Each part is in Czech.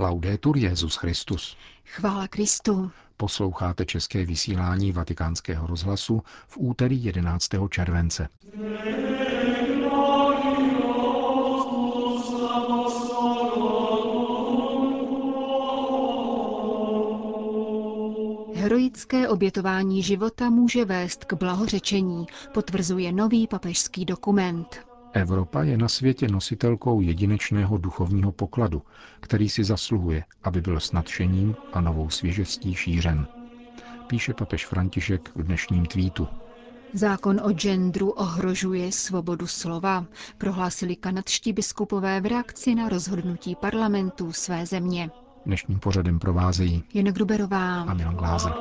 Laudetur Jezus Christus. Chvála Kristu. Posloucháte české vysílání Vatikánského rozhlasu v úterý 11. července. Heroické obětování života může vést k blahořečení, potvrzuje nový papežský dokument. Evropa je na světě nositelkou jedinečného duchovního pokladu, který si zasluhuje, aby byl s nadšením a novou svěžestí šířen. Píše papež František v dnešním tweetu. Zákon o genderu ohrožuje svobodu slova, prohlásili kanadští biskupové v reakci na rozhodnutí parlamentu své země. Dnešním pořadem provázejí Jen Gruberová a Milan Glázer.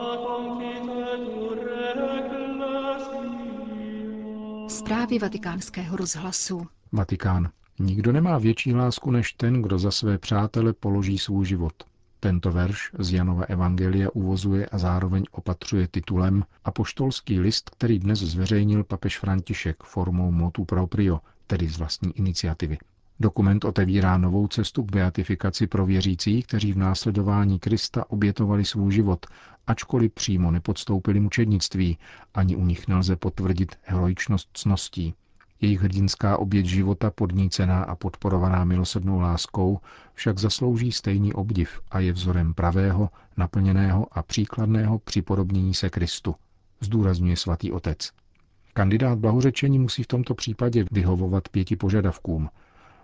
Zprávy vatikánského rozhlasu. Vatikán. Nikdo nemá větší lásku než ten, kdo za své přátele položí svůj život. Tento verš z Janova Evangelia uvozuje a zároveň opatřuje titulem Apoštolský list, který dnes zveřejnil papež František formou motu proprio, tedy z vlastní iniciativy. Dokument otevírá novou cestu k beatifikaci pro věřící, kteří v následování Krista obětovali svůj život, ačkoliv přímo nepodstoupili mučednictví, ani u nich nelze potvrdit heroičnost cností. Jejich hrdinská oběť života, podnícená a podporovaná milosrdnou láskou, však zaslouží stejný obdiv a je vzorem pravého, naplněného a příkladného připodobnění se Kristu, zdůrazňuje svatý otec. Kandidát blahořečení musí v tomto případě vyhovovat pěti požadavkům –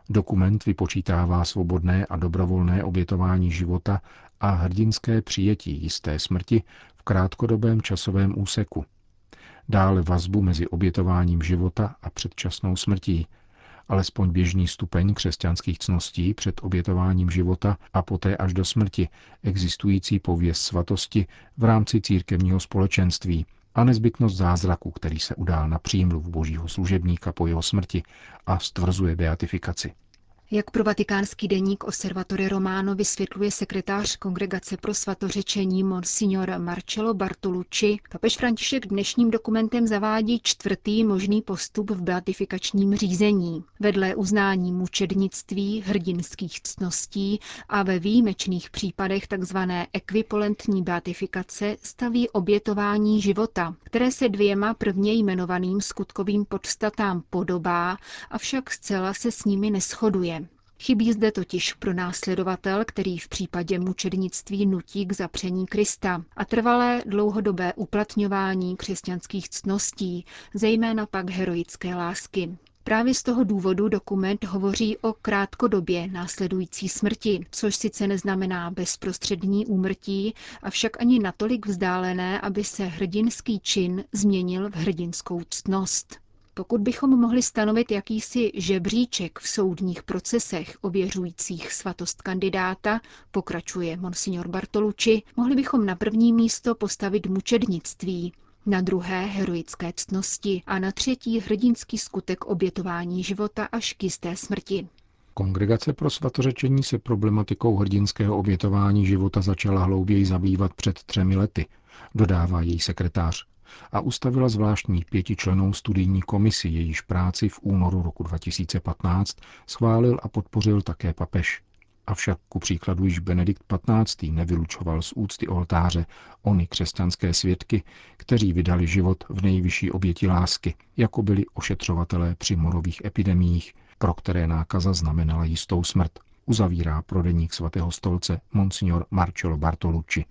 Dokument vypočítává svobodné a dobrovolné obětování života a hrdinské přijetí jisté smrti v krátkodobém časovém úseku. Dále vazbu mezi obětováním života a předčasnou smrtí, alespoň běžný stupeň křesťanských cností před obětováním života a poté až do smrti, existující pověst svatosti v rámci církevního společenství a nezbytnost zázraku, který se udál na přímluv božího služebníka po jeho smrti a stvrzuje beatifikaci. Jak pro vatikánský deník Osservatore Romano vysvětluje sekretář Kongregace pro svatořečení Monsignor Marcello Bartolucci, papež František dnešním dokumentem zavádí čtvrtý možný postup v beatifikačním řízení. Vedle uznání mučednictví, hrdinských ctností a ve výjimečných případech tzv. ekvipolentní beatifikace staví obětování života, které se dvěma prvně jmenovaným skutkovým podstatám podobá, avšak zcela se s nimi neschoduje. Chybí zde totiž pro následovatel, který v případě mučednictví nutí k zapření Krista a trvalé dlouhodobé uplatňování křesťanských ctností, zejména pak heroické lásky. Právě z toho důvodu dokument hovoří o krátkodobě následující smrti, což sice neznamená bezprostřední úmrtí, avšak ani natolik vzdálené, aby se hrdinský čin změnil v hrdinskou ctnost. Pokud bychom mohli stanovit jakýsi žebříček v soudních procesech ověřujících svatost kandidáta, pokračuje monsignor Bartolucci, mohli bychom na první místo postavit mučednictví, na druhé heroické ctnosti a na třetí hrdinský skutek obětování života až k jisté smrti. Kongregace pro svatořečení se problematikou hrdinského obětování života začala hlouběji zabývat před třemi lety, dodává její sekretář a ustavila zvláštní pětičlenou studijní komisi, jejíž práci v únoru roku 2015 schválil a podpořil také papež. Avšak ku příkladu již Benedikt XV. nevylučoval z úcty oltáře ony křesťanské svědky, kteří vydali život v nejvyšší oběti lásky, jako byli ošetřovatelé při morových epidemiích, pro které nákaza znamenala jistou smrt, uzavírá prodeník svatého stolce Monsignor Marcello Bartolucci.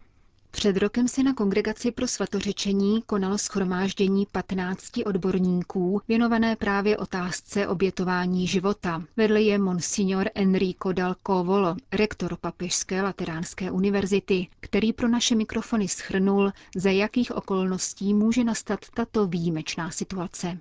Před rokem se na Kongregaci pro svatořečení konalo schromáždění 15 odborníků věnované právě otázce obětování života. Vedle je monsignor Enrico Dal Covolo, rektor Papežské lateránské univerzity, který pro naše mikrofony schrnul, za jakých okolností může nastat tato výjimečná situace.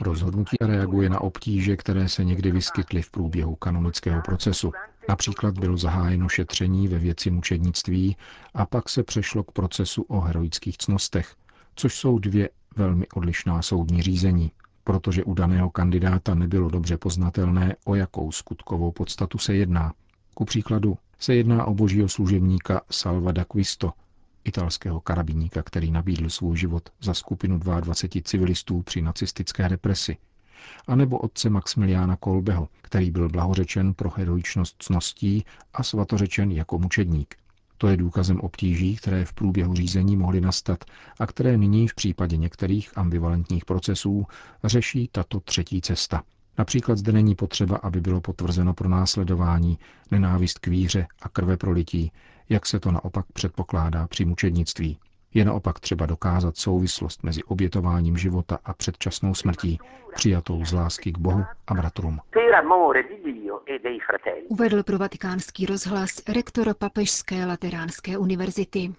Rozhodnutí reaguje na obtíže, které se někdy vyskytly v průběhu kanonického procesu. Například bylo zahájeno šetření ve věci mučednictví a pak se přešlo k procesu o heroických cnostech, což jsou dvě velmi odlišná soudní řízení, protože u daného kandidáta nebylo dobře poznatelné, o jakou skutkovou podstatu se jedná. Ku příkladu se jedná o božího služebníka Salva d'Aquisto, italského karabiníka, který nabídl svůj život za skupinu 22 civilistů při nacistické represi, anebo otce Maximiliána Kolbeho, který byl blahořečen pro heroičnost cností a svatořečen jako mučedník. To je důkazem obtíží, které v průběhu řízení mohly nastat a které nyní v případě některých ambivalentních procesů řeší tato třetí cesta. Například zde není potřeba, aby bylo potvrzeno pro následování, nenávist k víře a krve prolití, jak se to naopak předpokládá při mučednictví. Je naopak třeba dokázat souvislost mezi obětováním života a předčasnou smrtí, přijatou z lásky k Bohu a bratrům. Uvedl pro vatikánský rozhlas rektor Papežské lateránské univerzity.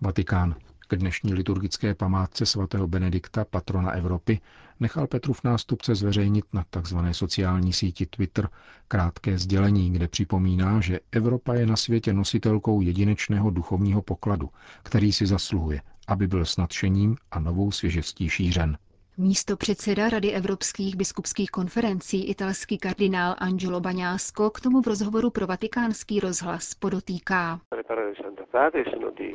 Vatikán. K dnešní liturgické památce svatého Benedikta, patrona Evropy, nechal Petrův nástupce zveřejnit na tzv. sociální síti Twitter krátké sdělení, kde připomíná, že Evropa je na světě nositelkou jedinečného duchovního pokladu, který si zasluhuje, aby byl s nadšením a novou svěžestí šířen. Místo předseda Rady evropských biskupských konferencí italský kardinál Angelo Baňásko k tomu v rozhovoru pro vatikánský rozhlas podotýká.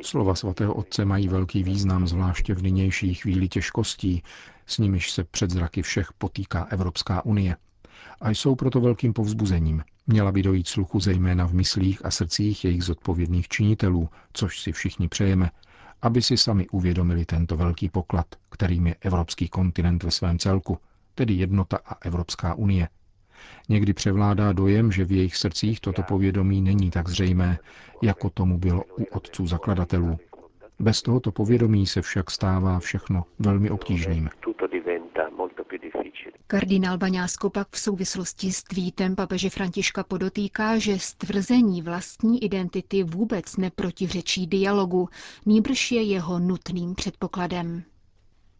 Slova svatého otce mají velký význam, zvláště v nynější chvíli těžkostí, s nimiž se před zraky všech potýká Evropská unie. A jsou proto velkým povzbuzením. Měla by dojít sluchu zejména v myslích a srdcích jejich zodpovědných činitelů, což si všichni přejeme, aby si sami uvědomili tento velký poklad, kterým je evropský kontinent ve svém celku, tedy jednota a Evropská unie. Někdy převládá dojem, že v jejich srdcích toto povědomí není tak zřejmé, jako tomu bylo u otců zakladatelů. Bez tohoto povědomí se však stává všechno velmi obtížným. Kardinál Baňásko pak v souvislosti s tweetem papeže Františka podotýká, že stvrzení vlastní identity vůbec neprotiřečí dialogu, nýbrž je jeho nutným předpokladem.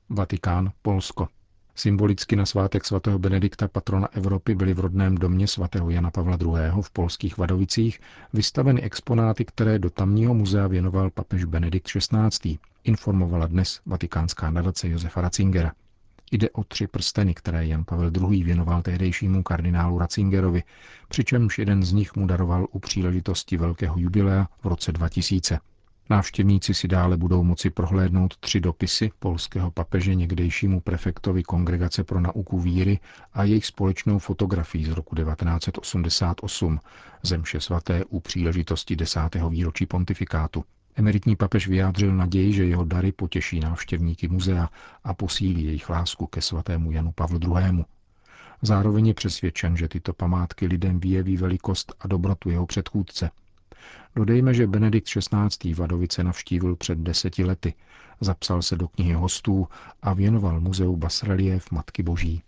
Vatikán, Polsko. Symbolicky na svátek svatého Benedikta patrona Evropy byly v rodném domě svatého Jana Pavla II. v polských Vadovicích vystaveny exponáty, které do tamního muzea věnoval papež Benedikt XVI. Informovala dnes vatikánská nadace Josefa Ratzingera. Jde o tři prsteny, které Jan Pavel II. věnoval tehdejšímu kardinálu Ratzingerovi, přičemž jeden z nich mu daroval u příležitosti velkého jubilea v roce 2000. Návštěvníci si dále budou moci prohlédnout tři dopisy polského papeže někdejšímu prefektovi Kongregace pro nauku víry a jejich společnou fotografii z roku 1988, zemše svaté u příležitosti desátého výročí pontifikátu. Emeritní papež vyjádřil naději, že jeho dary potěší návštěvníky muzea a posílí jejich lásku ke svatému Janu Pavlu II. Zároveň je přesvědčen, že tyto památky lidem vyjeví velikost a dobrotu jeho předchůdce. Dodejme, že Benedikt XVI. Vadovice navštívil před deseti lety, zapsal se do knihy hostů a věnoval muzeu basrelief Matky Boží.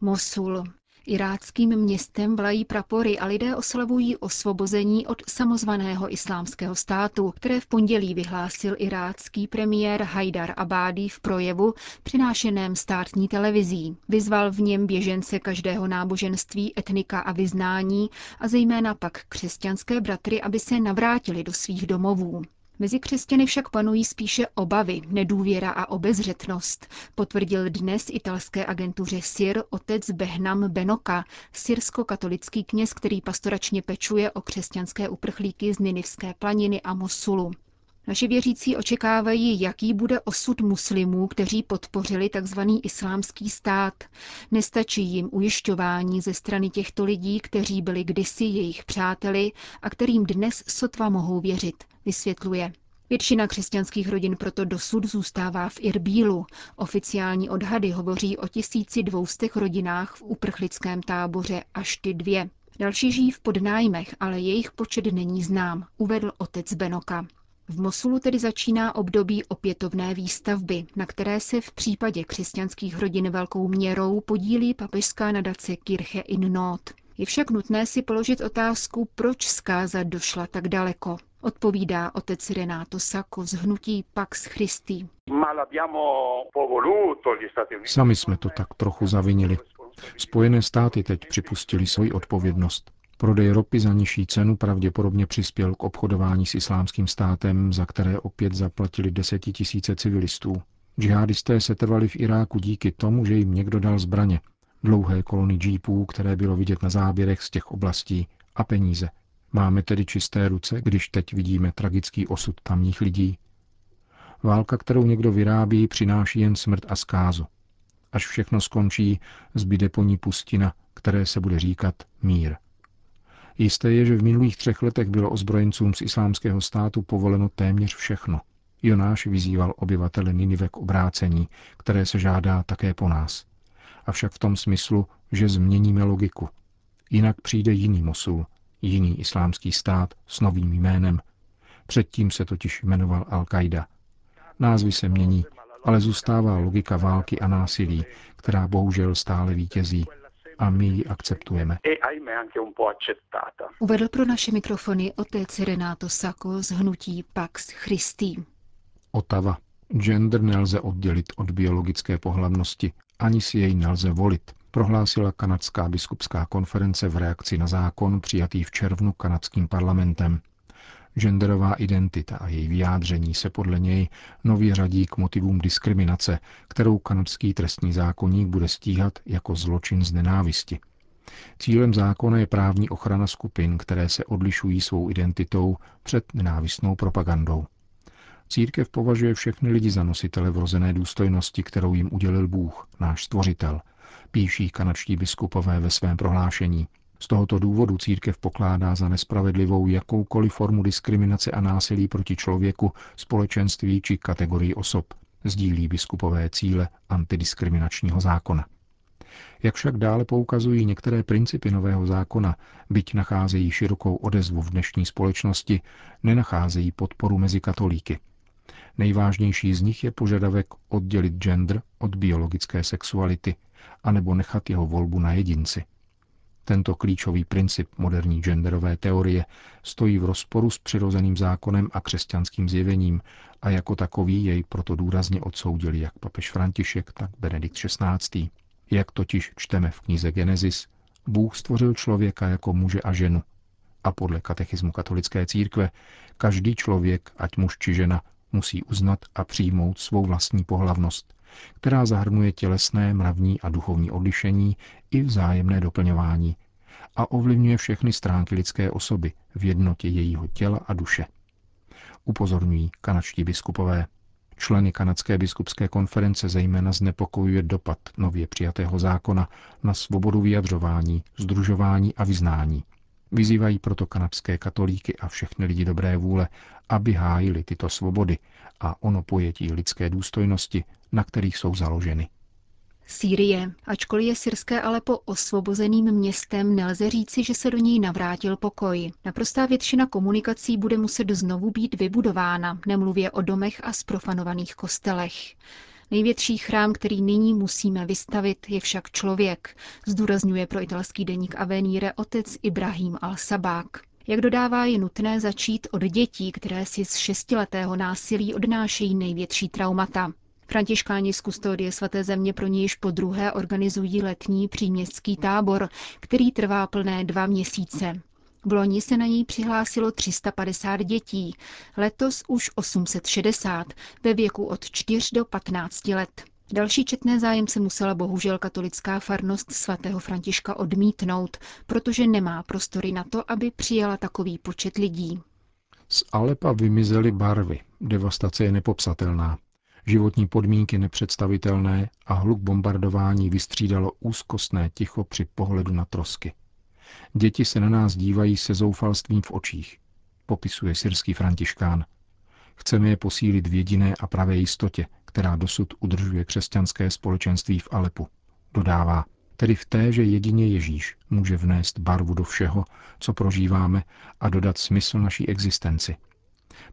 Mosul, Iráckým městem vlají prapory a lidé oslavují osvobození od samozvaného islámského státu, které v pondělí vyhlásil irácký premiér Haidar Abadi v projevu přinášeném státní televizí. Vyzval v něm běžence každého náboženství, etnika a vyznání a zejména pak křesťanské bratry, aby se navrátili do svých domovů. Mezi křesťany však panují spíše obavy, nedůvěra a obezřetnost, potvrdil dnes italské agentuře SIR otec Behnam Benoka, syrsko-katolický kněz, který pastoračně pečuje o křesťanské uprchlíky z Ninivské planiny a Mosulu. Naši věřící očekávají, jaký bude osud muslimů, kteří podpořili tzv. islámský stát. Nestačí jim ujišťování ze strany těchto lidí, kteří byli kdysi jejich přáteli a kterým dnes sotva mohou věřit, vysvětluje. Většina křesťanských rodin proto dosud zůstává v Irbílu. Oficiální odhady hovoří o 1200 rodinách v uprchlickém táboře až ty dvě. Další žijí v podnájmech, ale jejich počet není znám, uvedl otec Benoka. V Mosulu tedy začíná období opětovné výstavby, na které se v případě křesťanských rodin velkou měrou podílí papežská nadace Kirche in Not. Je však nutné si položit otázku, proč zkáza došla tak daleko. Odpovídá otec Renato Sacco z hnutí Pax Christi. Sami jsme to tak trochu zavinili. Spojené státy teď připustili svoji odpovědnost. Prodej ropy za nižší cenu pravděpodobně přispěl k obchodování s islámským státem, za které opět zaplatili desetitisíce civilistů. Džihadisté se trvali v Iráku díky tomu, že jim někdo dal zbraně, dlouhé kolony džípů, které bylo vidět na záběrech z těch oblastí, a peníze. Máme tedy čisté ruce, když teď vidíme tragický osud tamních lidí. Válka, kterou někdo vyrábí, přináší jen smrt a zkázu. Až všechno skončí, zbyde po ní pustina, které se bude říkat mír. Jisté je, že v minulých třech letech bylo ozbrojencům z islámského státu povoleno téměř všechno. Jonáš vyzýval obyvatele Ninive k obrácení, které se žádá také po nás. Avšak v tom smyslu, že změníme logiku. Jinak přijde jiný Mosul, jiný islámský stát s novým jménem. Předtím se totiž jmenoval Al-Qaida. Názvy se mění, ale zůstává logika války a násilí, která bohužel stále vítězí a my ji akceptujeme. E, Uvedl pro naše mikrofony otec Renato Sako z hnutí Pax Christi. Otava. Gender nelze oddělit od biologické pohlavnosti, ani si jej nelze volit, prohlásila kanadská biskupská konference v reakci na zákon přijatý v červnu kanadským parlamentem. Genderová identita a její vyjádření se podle něj nově řadí k motivům diskriminace, kterou kanadský trestní zákonník bude stíhat jako zločin z nenávisti. Cílem zákona je právní ochrana skupin, které se odlišují svou identitou před nenávistnou propagandou. Církev považuje všechny lidi za nositele vrozené důstojnosti, kterou jim udělil Bůh, náš stvořitel, píší kanadští biskupové ve svém prohlášení. Z tohoto důvodu církev pokládá za nespravedlivou jakoukoliv formu diskriminace a násilí proti člověku, společenství či kategorii osob, sdílí biskupové cíle antidiskriminačního zákona. Jak však dále poukazují některé principy nového zákona, byť nacházejí širokou odezvu v dnešní společnosti, nenacházejí podporu mezi katolíky. Nejvážnější z nich je požadavek oddělit gender od biologické sexuality, anebo nechat jeho volbu na jedinci – tento klíčový princip moderní genderové teorie stojí v rozporu s přirozeným zákonem a křesťanským zjevením a jako takový jej proto důrazně odsoudili jak papež František, tak Benedikt XVI. Jak totiž čteme v knize Genesis, Bůh stvořil člověka jako muže a ženu. A podle katechismu katolické církve každý člověk, ať muž či žena, musí uznat a přijmout svou vlastní pohlavnost, která zahrnuje tělesné, mravní a duchovní odlišení i vzájemné doplňování a ovlivňuje všechny stránky lidské osoby v jednotě jejího těla a duše. Upozorňují kanačtí biskupové. Členy kanadské biskupské konference zejména znepokojuje dopad nově přijatého zákona na svobodu vyjadřování, združování a vyznání. Vyzývají proto kanadské katolíky a všechny lidi dobré vůle, aby hájili tyto svobody a ono pojetí lidské důstojnosti, na kterých jsou založeny. Sýrie. Ačkoliv je syrské Alepo osvobozeným městem, nelze říci, že se do něj navrátil pokoj. Naprostá většina komunikací bude muset znovu být vybudována, nemluvě o domech a sprofanovaných kostelech. Největší chrám, který nyní musíme vystavit, je však člověk, zdůrazňuje pro italský deník Avenire otec Ibrahim al-Sabák. Jak dodává, je nutné začít od dětí, které si z šestiletého násilí odnášejí největší traumata. Františkáni z kustodie svaté země pro ně již po druhé organizují letní příměstský tábor, který trvá plné dva měsíce. V loni se na něj přihlásilo 350 dětí, letos už 860 ve věku od 4 do 15 let. Další četné zájemce musela bohužel katolická farnost svatého Františka odmítnout, protože nemá prostory na to, aby přijala takový počet lidí. Z Alepa vymizely barvy, devastace je nepopsatelná. Životní podmínky nepředstavitelné a hluk bombardování vystřídalo úzkostné ticho při pohledu na trosky. Děti se na nás dívají se zoufalstvím v očích, popisuje syrský františkán. Chceme je posílit v jediné a pravé jistotě, která dosud udržuje křesťanské společenství v Alepu. Dodává, tedy v té, že jedině Ježíš může vnést barvu do všeho, co prožíváme a dodat smysl naší existenci –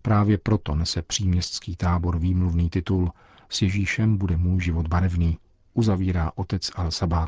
Právě proto nese příměstský tábor výmluvný titul S Ježíšem bude můj život barevný, uzavírá otec Al-Sabák.